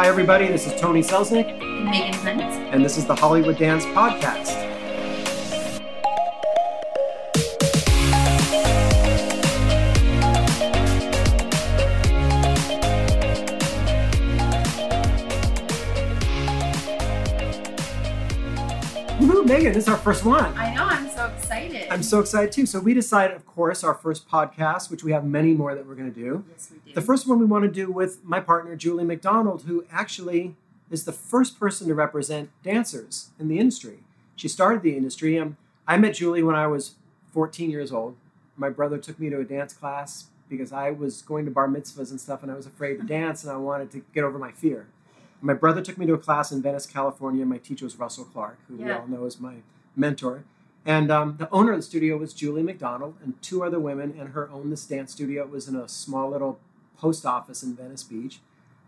Hi, everybody. This is Tony Selznick, And Megan Hunt. and this is the Hollywood Dance Podcast. Woohoo, Megan, this is our first one. I I'm so excited too. So, we decided, of course, our first podcast, which we have many more that we're going to do. Yes, we do. The first one we want to do with my partner, Julie McDonald, who actually is the first person to represent dancers in the industry. She started the industry. Um, I met Julie when I was 14 years old. My brother took me to a dance class because I was going to bar mitzvahs and stuff and I was afraid to dance and I wanted to get over my fear. My brother took me to a class in Venice, California. My teacher was Russell Clark, who we all know is my mentor. And um, the owner of the studio was Julie McDonald and two other women, and her owned this dance studio. It was in a small little post office in Venice Beach.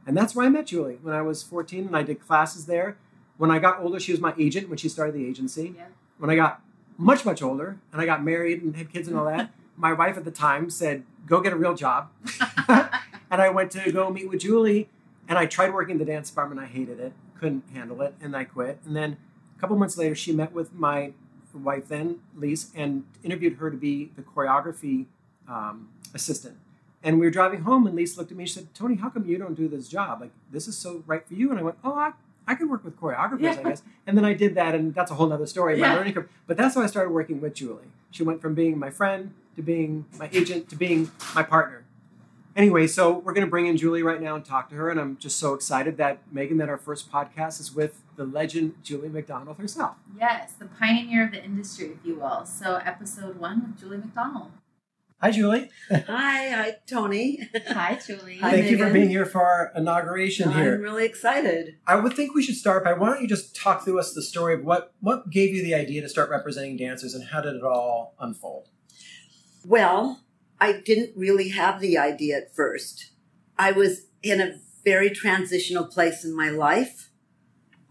And that's where I met Julie when I was 14 and I did classes there. When I got older, she was my agent when she started the agency. Yeah. When I got much, much older and I got married and had kids and all that, my wife at the time said, Go get a real job. and I went to go meet with Julie and I tried working in the dance department. I hated it, couldn't handle it, and I quit. And then a couple months later, she met with my wife then, Lise, and interviewed her to be the choreography um, assistant. And we were driving home, and Lisa looked at me. She said, "Tony, how come you don't do this job? Like this is so right for you." And I went, "Oh, I, I can work with choreographers, I guess." And then I did that, and that's a whole other story. My Yeah. learning curve. But that's how I started working with Julie. She went from being my friend to being my agent to being my partner. Anyway, so we're going to bring in Julie right now and talk to her, and I'm just so excited that Megan, that our first podcast is with the legend Julie McDonald herself. yes, the pioneer of the industry, if you will. So, episode one with Julie McDonald. Hi, Julie. Hi, hi, Tony. Hi, Julie. Hi, Thank you for being here for our inauguration here. I'm really excited. I would think we should start by why don't you just talk through us the story of what what gave you the idea to start representing dancers and how did it all unfold? Well, I didn't really have the idea at first. I was in a very transitional place in my life.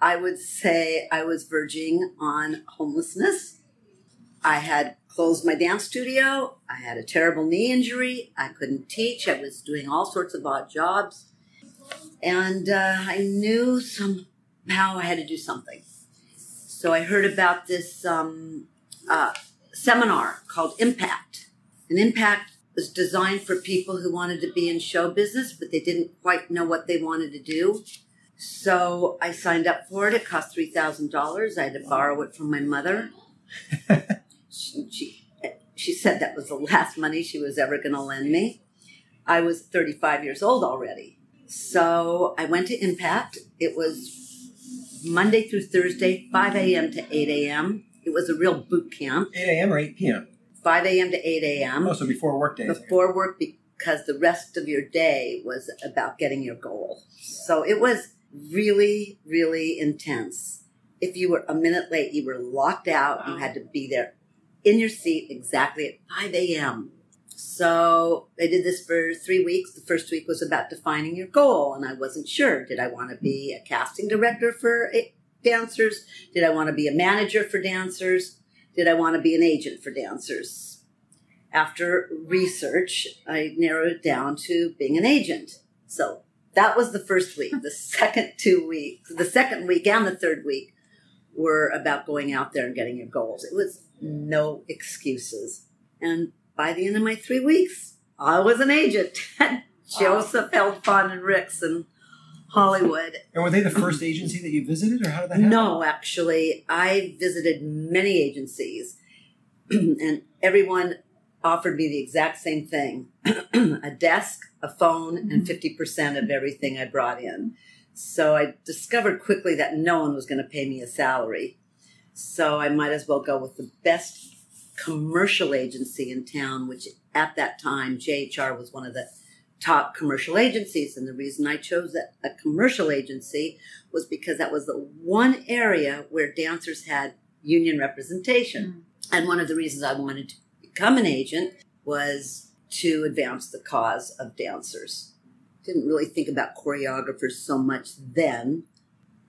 I would say I was verging on homelessness. I had closed my dance studio. I had a terrible knee injury. I couldn't teach. I was doing all sorts of odd jobs. And uh, I knew somehow I had to do something. So I heard about this um, uh, seminar called Impact. And Impact was designed for people who wanted to be in show business, but they didn't quite know what they wanted to do. So I signed up for it. It cost three thousand dollars. I had to borrow it from my mother. she, she she said that was the last money she was ever going to lend me. I was thirty five years old already. So I went to Impact. It was Monday through Thursday, 5 a.m. to 8 a.m. It was a real boot camp, 8 a.m. or 8 p.m. 5 a.m. to 8 a.m. Oh, so before work days. before work because the rest of your day was about getting your goal. So it was really, really intense. If you were a minute late, you were locked out. You had to be there in your seat exactly at 5 a.m. So I did this for three weeks. The first week was about defining your goal, and I wasn't sure. Did I want to be a casting director for dancers? Did I want to be a manager for dancers? Did I want to be an agent for dancers? After research, I narrowed it down to being an agent. So that was the first week. The second two weeks, the second week and the third week were about going out there and getting your goals. It was no excuses. And by the end of my three weeks, I was an agent at Joseph Heldfond and Rix in Hollywood. And were they the first agency that you visited, or how did that happen? No, actually, I visited many agencies, and everyone offered me the exact same thing a desk, a phone, and mm-hmm. 50% of everything I brought in. So I discovered quickly that no one was going to pay me a salary. So I might as well go with the best commercial agency in town, which at that time, JHR was one of the top commercial agencies. And the reason I chose a commercial agency was because that was the one area where dancers had union representation. Mm. And one of the reasons I wanted to become an agent was to advance the cause of dancers. Didn't really think about choreographers so much then,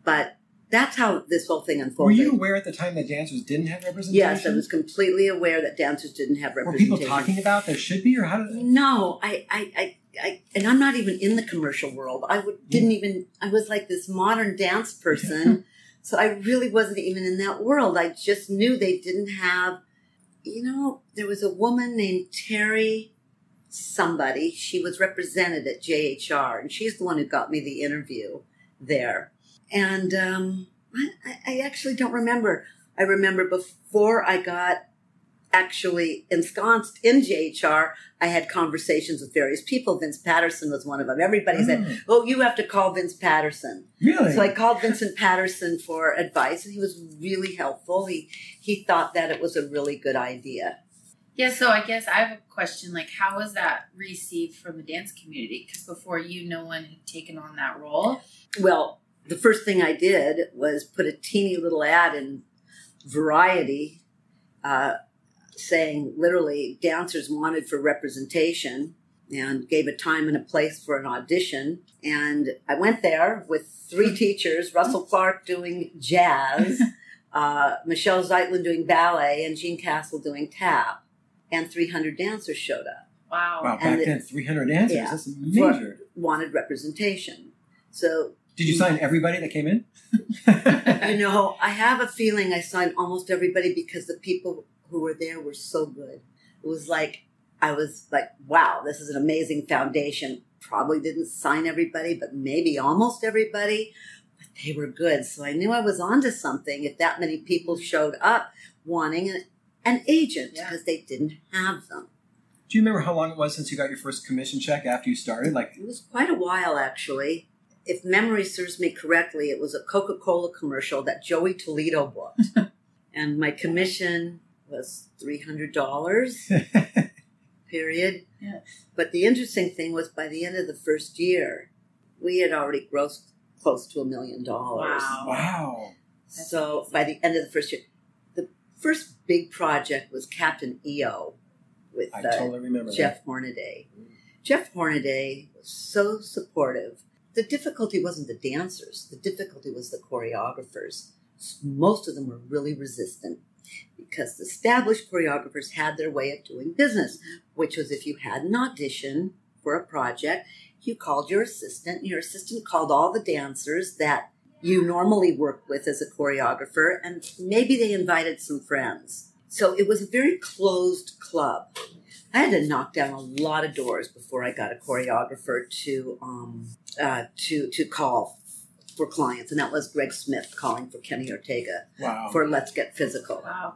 but that's how this whole thing unfolded. Were you aware at the time that dancers didn't have representation? yes, I was completely aware that dancers didn't have representation. Were people talking about there should be, or how did? No, I, I, I, I, and I'm not even in the commercial world. I would, didn't even. I was like this modern dance person, so I really wasn't even in that world. I just knew they didn't have. You know, there was a woman named Terry. Somebody. She was represented at JHR, and she's the one who got me the interview there. And um, I, I- actually don't remember. I remember before I got actually ensconced in JHR, I had conversations with various people. Vince Patterson was one of them. Everybody said, Oh, "Oh, you have to call Vince Patterson." really? So I called Vincent Patterson for advice, and he was really helpful. He he thought that it was a really good idea. Yeah, so I guess I have a question. Like, how was that received from the dance community? Because before you, no one had taken on that role. Well, the first thing I did was put a teeny little ad in Variety, uh, saying literally dancers wanted for representation, and gave a time and a place for an audition. And I went there with three teachers: Russell Clark doing jazz, uh, Michelle Zeitlin doing ballet, and Jean Castle doing tap. And 300 dancers showed up. Wow. wow, back and then, 300 dancers. yeah. That's major. wanted representation. So, Did you sign everybody that came in? you know, I have a feeling I signed almost everybody because the people who were there were so good. It was like, I was like, wow, this is an amazing foundation. Probably didn't sign everybody, but maybe almost everybody. But they were good. So I knew I was onto something if that many people showed up wanting an, an agent Yeah. because they didn't have them. Do you remember how long it was since you got your first commission check after you started? Like, It was quite a while, actually. If memory serves me correctly, it was a Coca Cola commercial that Joey Toledo booked. and my commission was $300, period. Yeah. But the interesting thing was by the end of the first year, we had already grossed close to a million dollars. Wow. wow. So by the end of the first year, the first big project was Captain EO with uh, totally remember that. Jeff Hornaday. Jeff Hornaday was so supportive. The difficulty wasn't the dancers, the difficulty was the choreographers. Most of them were really resistant because the established choreographers had their way of doing business, which was if you had an audition for a project, you called your assistant, and your assistant called all the dancers that you normally work with as a choreographer, and maybe they invited some friends. So it was a very closed club. I had to knock down a lot of doors before I got a choreographer to um, uh, to to call for clients, and that was Greg Smith calling for Kenny Ortega Wow. for Let's Get Physical. Wow.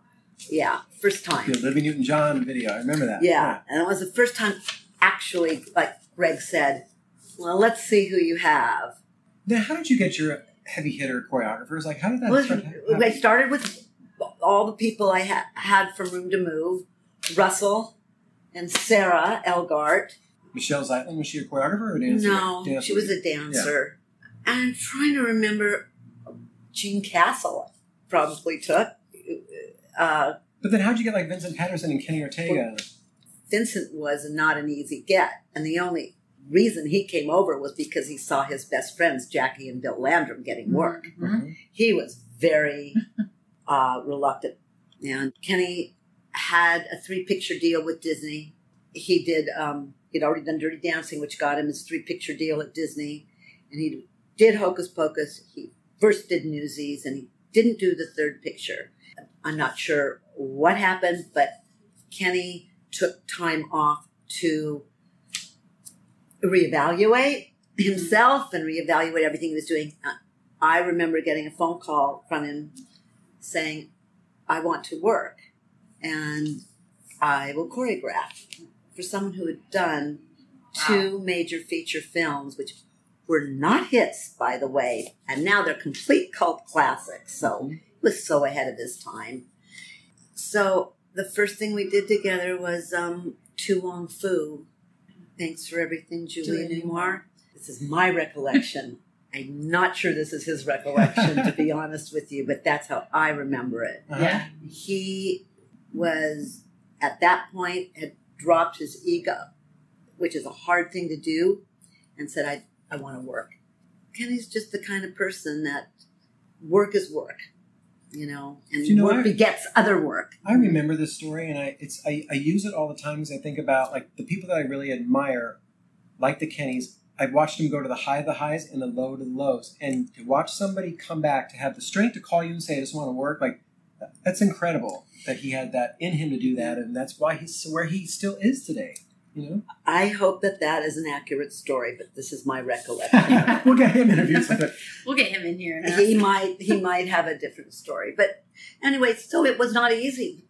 Yeah, first time. the Olivia Newton John video. I remember that. Yeah, and it was the first time actually, like Greg said, "Well, let's see who you have." Now, how did you get your heavy hitter choreographers? Like, how did that Well, start? I started with all the people I ha- had from Room to Move, Russell and Sarah Elgart. Michelle Zeitlin, was she a choreographer or a dancer? No, Dancer. she was a dancer. And I'm trying to remember Jean Castle probably took. Uh, But then how'd you get like Vincent Patterson and Kenny Ortega? Vincent was not an easy get. And the only reason he came over was because he saw his best friends, Jackie and Bill Landrum, getting work. Mhm. He was very uh, reluctant. And Kenny had a three picture deal with Disney. He did, um, he'd already done Dirty Dancing, which got him his three picture deal at Disney. And he did Hocus Pocus. He first did Newsies, and he didn't do the third picture. I'm not sure what happened, but Kenny took time off to reevaluate himself and reevaluate everything he was doing. Uh, I remember getting a phone call from him saying, I want to work and I will choreograph for someone who had done two major feature films, which were not hits, by the way, and now they're complete cult classics. So he was so ahead of his time. So the first thing we did together was um, To Wong Foo. Thanks for everything, Julie Julie Newmar. This is my recollection. I'm not sure this is his recollection, to be honest with you, but that's how I remember it. Uh-huh. Yeah. He was, at that point, had dropped his ego, which is a hard thing to do, and said, I, I want to work. Kenny's just the kind of person that work is work, you know, and you know work what? begets other work. I remember this story, and I it's I, I use it all the time as I think about like the people that I really admire, like the Kennys. I've watched them go to the high of the highs and the low to the lows, and to watch somebody come back to have the strength to call you and say, "I just want to work," like that's incredible that he had that in him to do that, and that's why he's where he still is today. You I hope that that is an accurate story, but this is my recollection. we'll get him interviewed sometime. We'll get him in here and ask. he might he might have a different story, but anyway, so it was not easy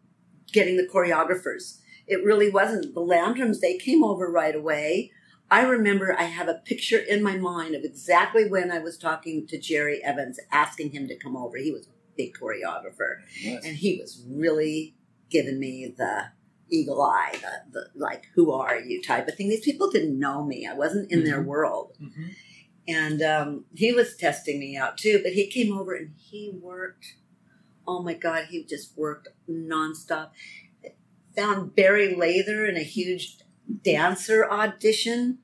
getting the choreographers. It really wasn't. The Landrums they came over right away. I remember I have a picture in my mind of exactly when I was talking to Jerry Evans, asking him to come over. He was a big choreographer, and he was really giving me the eagle eye, the, the like, "Who are you?" type of thing. These people didn't know me. I wasn't in their Mhm. world Mhm. and um, he was testing me out too. But he came over and he worked. Oh my God, he just worked nonstop. Found Barry Lather in a huge dancer audition.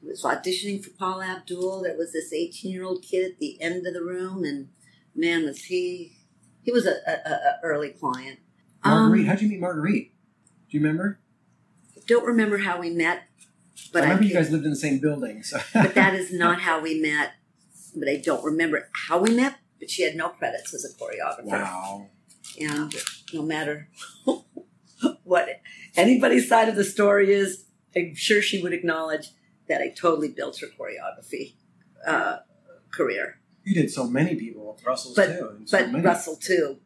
He was auditioning for Paula Abdul. There was this eighteen-year-old kid at the end of the room, and man, was he? He was a, a, a a early client. Marguerite, Um, how'd you meet Marguerite? Do you remember? don't remember how we met, but I remember I you guys lived in the same building. So. but that is not how we met. But I don't remember how we met. But she had no credits as a choreographer, wow. and no matter what anybody's side of the story is, I'm sure she would acknowledge that I totally built her choreography uh, career. You did so many people, Russell's But- too. so But many. Russell too.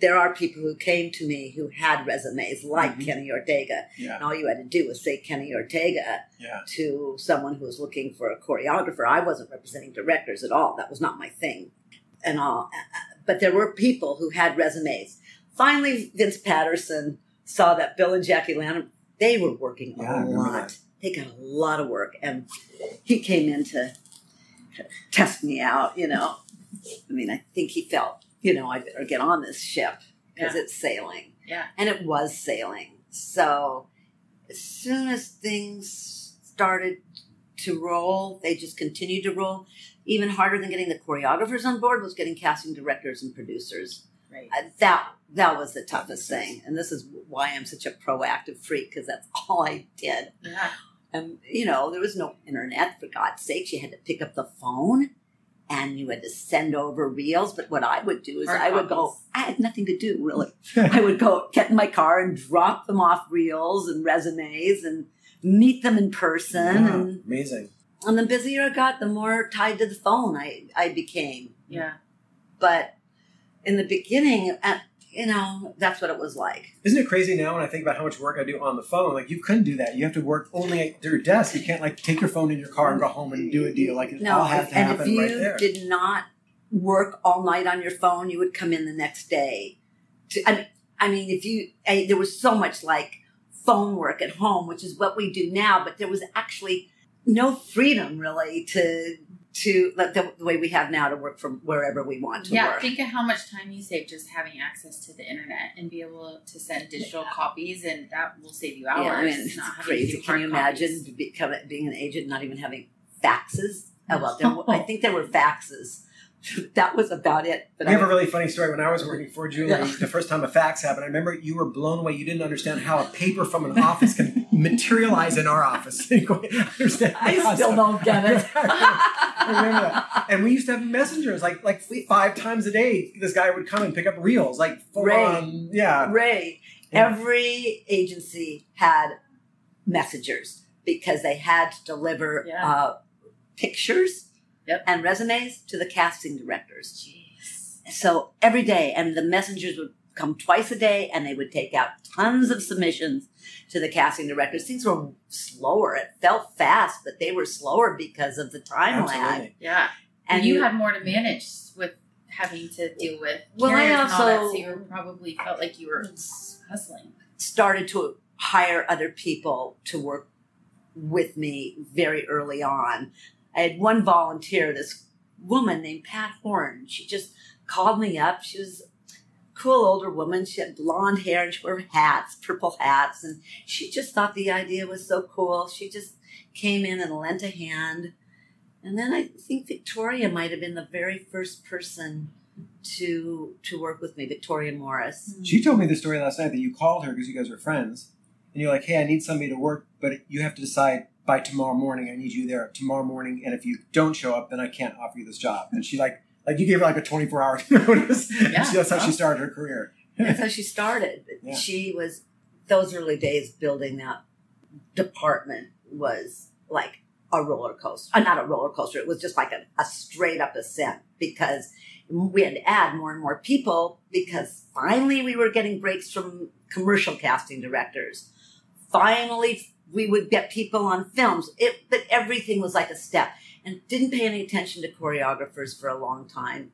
There are people who came to me who had resumes like Mhm. Kenny Ortega, Yeah, and all you had to do was say Kenny Ortega, yeah. to someone who was looking for a choreographer. I wasn't representing directors at all. That was not my thing. And all. But there were people who had resumes. Finally, Vince Patterson saw that Bill and Jackie Landrum, they were working Yeah, a lot. They got a lot of work. And he came in to test me out, you know. I mean, I think he felt, you know, I better get on this ship because Yeah. it's sailing Yeah. and it was sailing. So as soon as things started to roll, they just continued to roll. Even harder than getting the choreographers on board was getting casting directors and producers. Right. Uh, that that was the toughest thing, and this is why I'm such a proactive freak because that's all I did. Yeah. And you know, there was no internet for God's sakes. You had to pick up the phone. And you had to send over reels, but what I would do is Hard I would go. I had nothing to do really. I would go get in my car and drop them off reels and resumes and meet them in person. Wow, And, amazing. and the busier I got, the more tied to the phone I, I became. Yeah. But in the beginning, uh, you know, that's what it was like. Isn't it crazy now when I think about how much work I do on the phone? Like you couldn't do that. You have to work only at your desk. You can't like take your phone in your car and go home and do a deal. Like it No, all had to and if you right there. did not work all night on your phone, you would come in the next day. To, I mean, I mean, if you, I, there was so much like phone work at home, which is what we do now, but there was actually no freedom really to to like the, the way we have now to work from wherever we want to work. yeah. work. Think of how much time you save just having access to the internet and be able to send digital copies, and that will save you hours. yeah, I mean, it's not crazy. Can hard you imagine become, being an agent, not even having faxes? Oh well, there, I think there were faxes. that was about it. But we have a really funny story. When I was working for Julie, Yeah. the first time a fax happened, I remember you were blown away. You didn't understand how a paper from an office can materialize in our office. I understand. I still don't get it. I remember that. And we used to have messengers like like five times a day. This guy would come and pick up reels, like full Ray. on, yeah. Ray, Yeah. every agency had messengers because they had to deliver Yeah. uh, pictures Yep. and resumes to the casting directors. Jeez. So every day, and the messengers would come twice a day, and they would take out tons of submissions to the casting directors. Things were slower. It felt fast, but they were slower because of the time lag. Yeah. And And you had more to manage with having to deal with Well, I carriers and all that, also- so you probably felt like you were hustling. started to hire other people to work with me very early on. I had one volunteer, this woman named Pat Horn. She just called me up. She was a cool older woman. She had blonde hair and she wore hats, purple hats, and she just thought the idea was so cool. She just came in and lent a hand. And then I think Victoria might have been the very first person to to work with me, Victoria Morris. Hmm. She told me the story last night that you called her because you guys were friends, and you're like, "Hey, I need somebody to work, but you have to decide by tomorrow morning. I need you there tomorrow morning, and if you don't show up, then I can't offer you this job." And she like, like you gave her like a 24 hour notice. Yeah. That's how she started her career. That's how she started. Yeah. She was those early days building that department was like a roller coaster. Uh, not a roller coaster. It was just like a, a straight up ascent because we had to add more and more people because finally we were getting breaks from commercial casting directors. Finally, we would get people on films. It, but everything was like a step and didn't pay any attention to choreographers for a long time.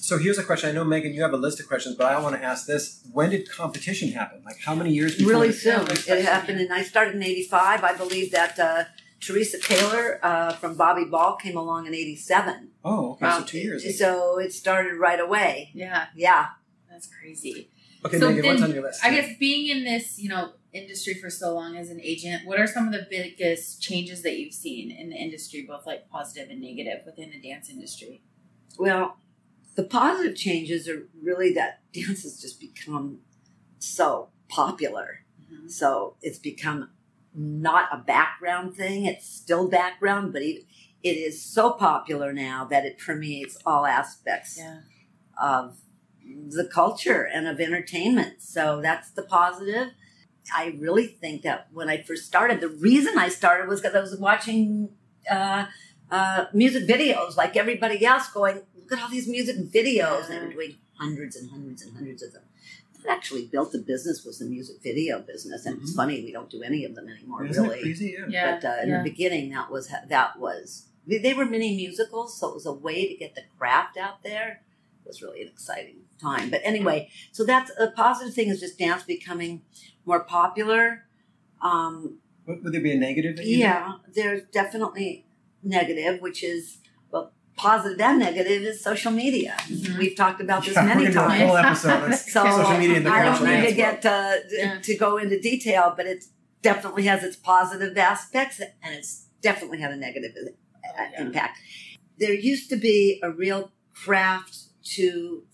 So here's a question. I know Megan, you have a list of questions, but I want to ask this: When did competition happen? Like, how many years? Before really soon. good It happened, and I started in '85. I believe that uh, Teresa Taylor uh, from Bobby Ball came along in '87. Oh, okay, Wow. so two years. So it started right away. Yeah, Yeah. that's crazy. Okay, So Megan, what's on your list? I guess being in this, you know, industry for so long as an agent, what are some of the biggest changes that you've seen in the industry, both like positive and negative within the dance industry? Well, the positive changes are really that dance has just become so popular. Mhm. So it's become not a background thing. It's still background, but it, it is so popular now that it permeates all aspects Yeah. of the culture and of entertainment. So that's the positive. I really think that when I first started, the reason I started was because I was watching uh, uh, music videos like everybody else, going, look at all these music videos. And they were doing hundreds and hundreds and hundreds of them. What actually built the business was the music video business. And it's Mhm. funny, we don't do any of them anymore, Isn't it really. crazy? Yeah. Yeah. But uh, in yeah. the beginning, that was that was they, they were mini musicals, so it was a way to get the craft out there. It was really an exciting time. But anyway, so that's a positive thing is just dance becoming more popular. Um, Would, would there be a negative? That you yeah, there's definitely negative, which is well, positive and negative is social media. Mhm. We've talked about this Yeah, many we're gonna do a times. whole episode. So social media and the I don't need dance to get uh, Yeah. to go into detail, but it definitely has its positive aspects and it's definitely had a negative uh, yeah. impact. There used to be a real craft to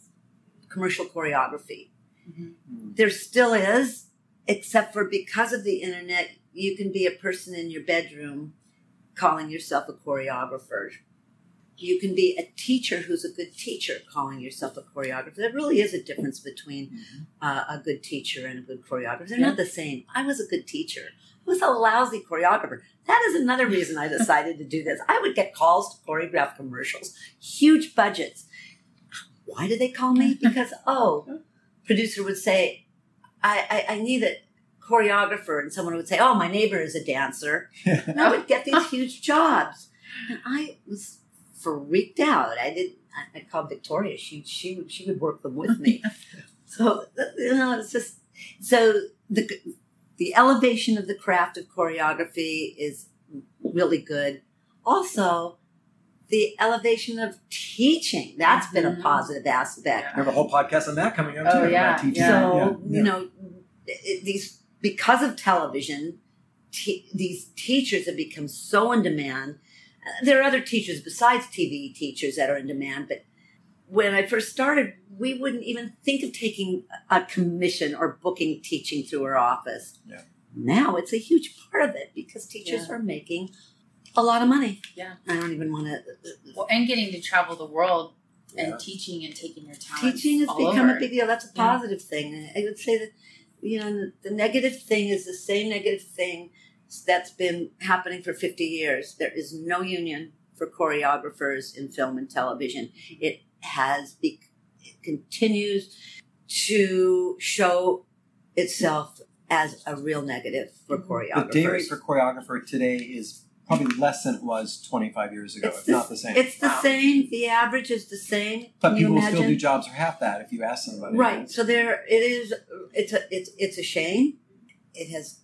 commercial choreography. Hmm. There still is, except for because of the internet, you can be a person in your bedroom calling yourself a choreographer. You can be a teacher who's a good teacher calling yourself a choreographer. There really is a difference between Mhm. uh, a good teacher and a good choreographer. They're Yeah. not the same. I was a good teacher. I was a lousy choreographer. That is another reason I decided to do this. I would get calls to choreograph commercials, huge budgets. Why did they call me? Because, oh, producer would say, I, I, I need a choreographer. And someone would say, oh, my neighbor is a dancer. And I would get these huge jobs. And I was freaked out. I did. I, I called Victoria. She she would she would work them with me. so you know, it's just so the the elevation of the craft of choreography is really good. Also, the elevation of teaching that's been a Mhm. positive aspect. We have a whole podcast on that coming up Oh, too. yeah, about teaching. yeah. So Yeah, you yeah. know, it, these because of television, te- these teachers have become so in demand. Uh, There are other teachers besides TV teachers that are in demand, but when I first started, we wouldn't even think of taking a commission or booking teaching through our office. Yeah. Now it's a huge part of it because teachers Yeah. are making a lot of money. Yeah. I don't even want to. Uh, uh, uh, well, and getting to travel the world Yeah. and teaching and taking your time. teaching has all become over. a big deal. That's a Yeah. positive thing. I would say that, you know, the negative thing is the same negative thing that's been happening for 50 years. There is no union for choreographers in film and television. It has, be, it continues to show itself as a real negative for mm-hmm. choreographers. The choreographers. day rate for choreographer today is probably less than it was 25 years ago, It's if the- not the same. It's the Wow. same. The average is the same. but Can people will imagine? still do jobs for half that if you ask them somebody. Right. So there it is. It's a it's it's a shame. It has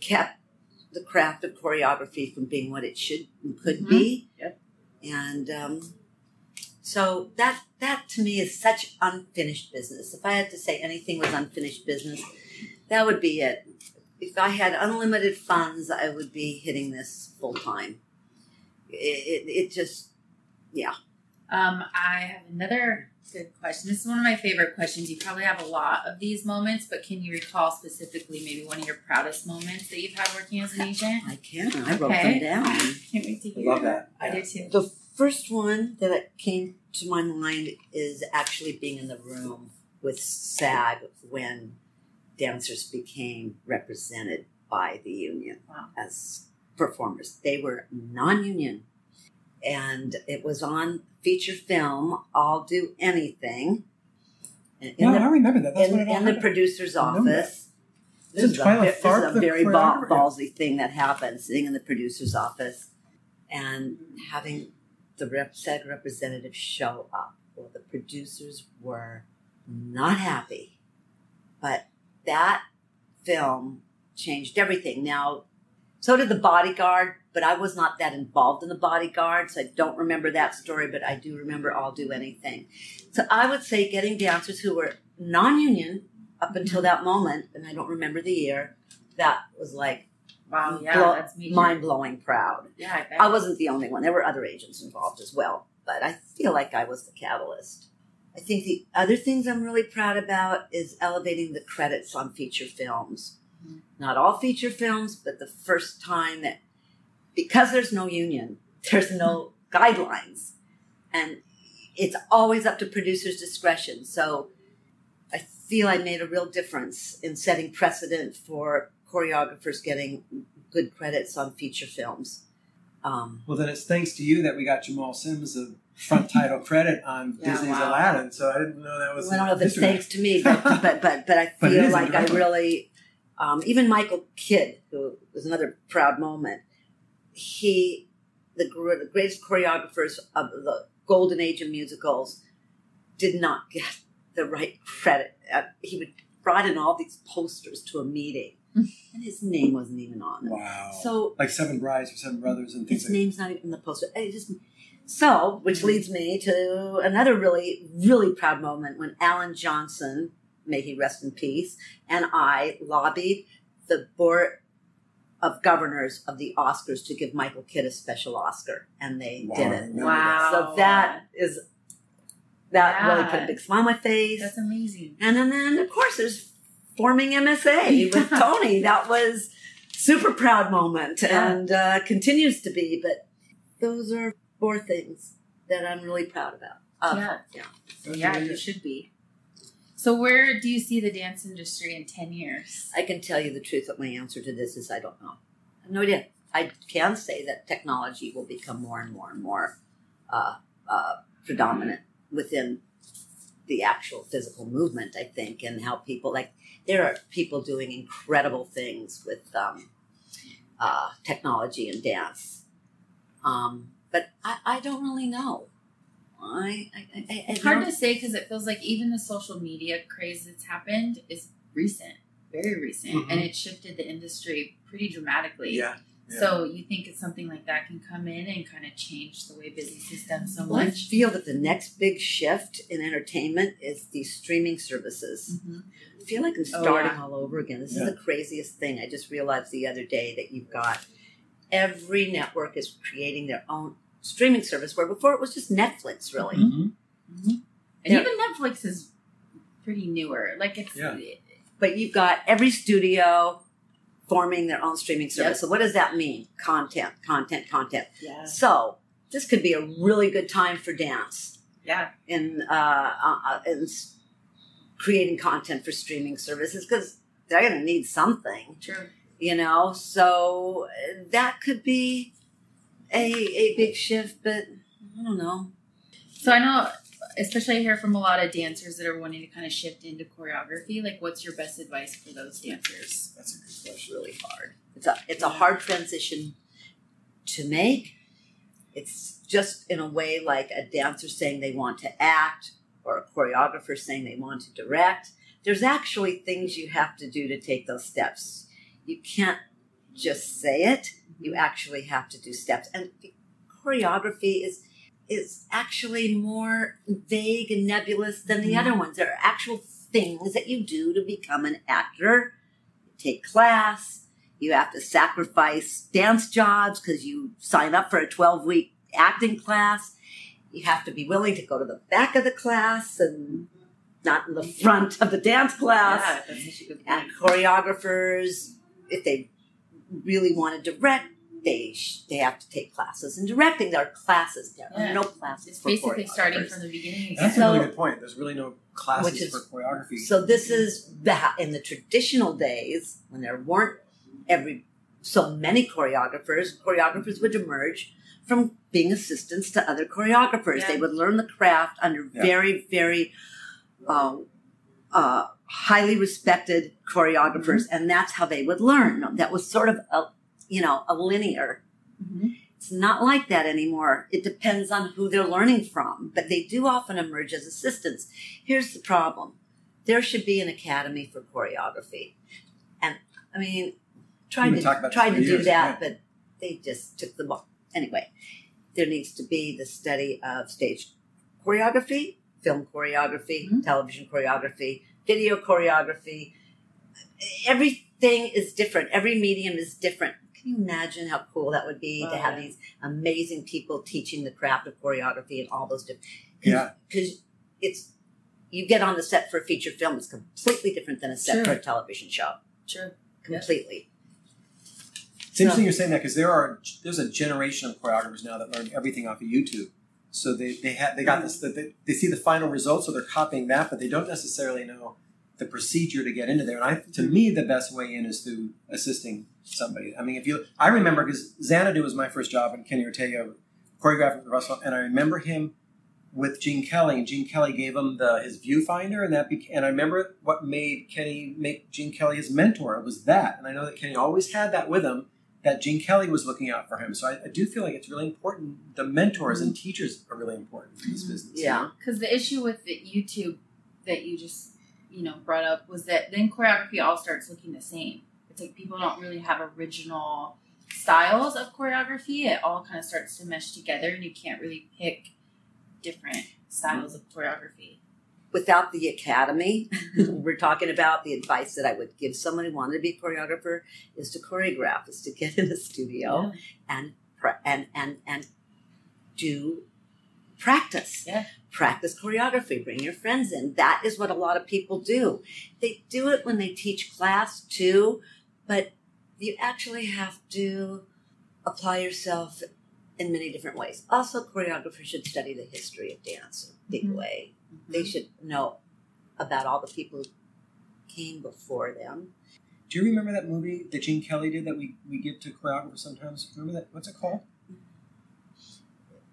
kept the craft of choreography from being what it should and could Mhm. be. Yep. And um, so that that to me is such unfinished business. If I had to say anything was unfinished business, that would be it. If I had unlimited funds, I would be hitting this full time it, it, it just yeah. Um, I have another good question. This is one of my favorite questions. You probably have a lot of these moments, but can you recall specifically maybe one of your proudest moments that you've had working as an agent? I can. I wrote Okay. them down. Can't wait to I hear. love that. I Yeah. do too. The first one that came to my mind is actually being in the room with SAG when dancers became represented by the union Wow. as performers. They were non union. And it was on feature film, I'll Do Anything. In No, the I remember that. That's in, what it all in the producer's I remember that. office. This is, a, Twyla this is a very ba- ballsy thing that happened, sitting in the producer's office and having the rep said representative show up. Well, the producers were not happy, but that film changed everything. Now, so did the bodyguard, but I was not that involved in the bodyguard, so I don't remember that story, but I do remember I'll Do Anything. So I would say getting dancers who were non union up until mm-hmm. that moment, and I don't remember the year, that was like Wow, yeah, blow- that's mind blowing proud. Yeah, I bet. I wasn't the only one, there were other agents involved as well, but I feel like I was the catalyst. I think the other things I'm really proud about is elevating the credits on feature films. Mhm. Not all feature films, but the first time that, because there's no union, there's no guidelines. And it's always up to producer's discretion. So I feel I made a real difference in setting precedent for choreographers getting good credits on feature films. Um, Well, then it's thanks to you that we got Jamal Sims a front title credit on Yeah, Disney's wow. Aladdin. So I didn't know that was. I don't know if it's thanks to me, but but but, but I feel is like I really, um, even Michael Kidd, who was another proud moment. He, the the greatest choreographers of the golden age of musicals, did not get the right credit. Uh, he would brought in all these posters to a meeting, and his name wasn't even on them. Wow. So like Seven Brides or Seven Brothers and things his like name's not even in the poster. It just so, which leads me to another really, really proud moment when Alan Johnson, may he rest in peace, and I lobbied the board of governors of the Oscars to give Michael Kidd a special Oscar, and they Wow, did it. Wow. So that is that really put a big smile on my face. That's amazing. And then, then of course, there's forming MSA with Tony. That was super proud moment Yeah. and uh, continues to be. But those are four things that I'm really proud about. Of. yeah. yeah. that. Yeah, you should be. So where do you see the dance industry in ten years? I can tell you the truth that my answer to this is I don't know. I have no idea. I can say that technology will become more and more and more uh, uh, predominant within the actual physical movement, I think, and how people like there are people doing incredible things with um, uh, technology and dance. Um, but I, I don't really know. I, I, I, I It's hard to say because it feels like even the social media craze that's happened is recent, very recent, Mhm. and it shifted the industry pretty dramatically. Yeah. yeah. So you think it's something like that can come in and kind of change the way business is done so Well, I feel that the next big shift in entertainment is these streaming services. Mhm. I feel like I'm Oh, starting yeah. all over again. This Yeah. is the craziest thing. I just realized the other day that you've got every network is creating their own streaming service where before it was just Netflix, really. Mhm. And Yeah. even Netflix is pretty newer. Like it's Yeah. But you've got every studio forming their own streaming service. Yep. So what does that mean? Content, content, content. yeah, So this could be a really good time for dance. yeah, in uh, uh, uh, in creating content for streaming services because they're going to need something, true. you know. So uh, that could be a a big shift, but I don't know. So I know, especially I hear from a lot of dancers that are wanting to kind of shift into choreography. Like, what's your best advice for those dancers? That's a good question. really hard. It's a it's a hard transition to make. It's just in a way like a dancer saying they want to act or a choreographer saying they want to direct. There's actually things you have to do to take those steps. You can't just say it. You actually have to do steps. And choreography is is actually more vague and nebulous than the Mhm. other ones. There are actual things that you do to become an actor. You take class, You have to sacrifice dance jobs because you sign up for a 12 week acting class. You have to be willing to go to the back of the class and not in the front of the dance class. Yeah, that's such a good And choreographers, if they really want to direct, they sh- they have to take classes in directing. There are classes. There Yeah. are no classes. It's for basically starting from the beginning. That's So- a really good point. There's really no classes Which is- for choreography. So this is the in the traditional days when there weren't every so many choreographers. Choreographers would emerge from being assistants to other choreographers. Yeah. They would learn the craft under Yeah. very very uh, uh, highly respected choreographers, and that's how they would learn. That was sort of a you know a linear. Mhm. It's not like that anymore. It depends on who they're learning from, but they do often emerge as assistants. Here's the problem there should be an academy for choreography. And I mean, tried to, talking about this tried to do years, that, yeah. but they just took the ball. Anyway, there needs to be the study of stage choreography, film choreography, Mhm. television choreography, video choreography. Everything is different. Every medium is different. Can you imagine how cool that would be Oh, to have yeah. these amazing people teaching the craft of choreography and all those different yeah. because it's you get on the set for a feature film it's completely different than a set Sure. for a television show Sure. completely It's interesting you're saying that because there are there's a generation of choreographers now that learn everything off of YouTube. So they they have they got this they, they see the final result, so they're copying that, but they don't necessarily know the procedure to get into there. And I, to me, the best way in is through assisting somebody. I mean, if you, I remember because Xanadu was my first job, and Kenny Ortega choreographed with Russell, and I remember him with Gene Kelly, and Gene Kelly gave him the his viewfinder, and that became, and I remember what made Kenny make Gene Kelly his mentor. It was that, and I know that Kenny always had that with him. That Gene Kelly was looking out for him, so I, I do feel like it's really important. The mentors and teachers are really important in this business. yeah Because the issue with the YouTube that you just you know brought up was that then choreography all starts looking the same. It's like people don't really have original styles of choreography. It all kind of starts to mesh together, and you can't really pick different styles of choreography. without the academy we're talking about the advice that i would give someone who wanted to be a choreographer is to choreograph is to get in a studio and and and and do practice Yeah. practice choreography bring your friends in that is what a lot of people do they do it when they teach class too but you actually have to apply yourself in many different ways also choreographers should study the history of dance in a big Mhm. way they should know about all the people who came before them Do you remember that movie that Gene Kelly did that we, we give to choreographers sometimes? Remember that? What's it called?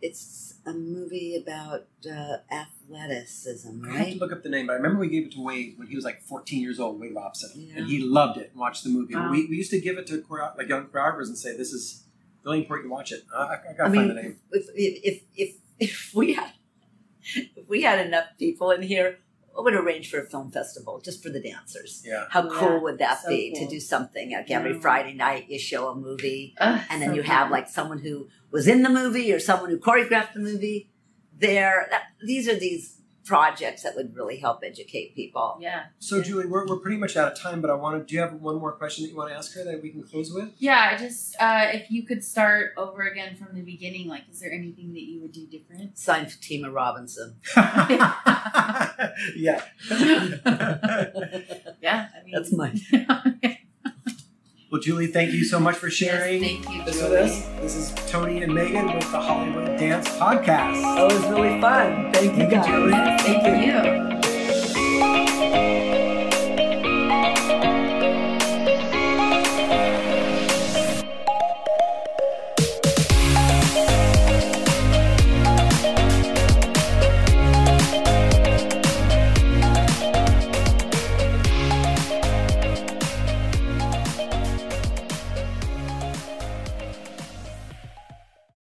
It's a movie about uh, athleticism I have to look up the name, but I remember we gave it to Wade when he was like 14 years old, Wade Robson, Yeah. and he loved it and watched the movie. Wow. We, we used to give it to choreo- like young choreographers and say, "This is really important to watch it." I, I, gotta I find mean, the name. if if if if we had if we had enough people in here I would arrange for a film festival just for the dancers Yeah, how Yeah, cool would that so be cool. to do something like every Yeah. friday night you show a movie Ugh, and then so you have fun. like someone who was in the movie or someone who choreographed the movie there that, these are these projects that would really help educate people yeah. So Yeah. Julie, we're, we're pretty much out of time, but I want to. Do you have one more question that you want to ask her that we can close with? Yeah, I just uh, if you could start over again from the beginning, like, is there anything that you would do different? sign fatima robinson yeah. Yeah, I mean, that's my Well, Julie, thank you so much for yes, sharing thank you, this Julie. with. This is Tony and Megan with the Hollywood Dance Podcast. that was really fun thank you Thank you, guys Julie. Thank you.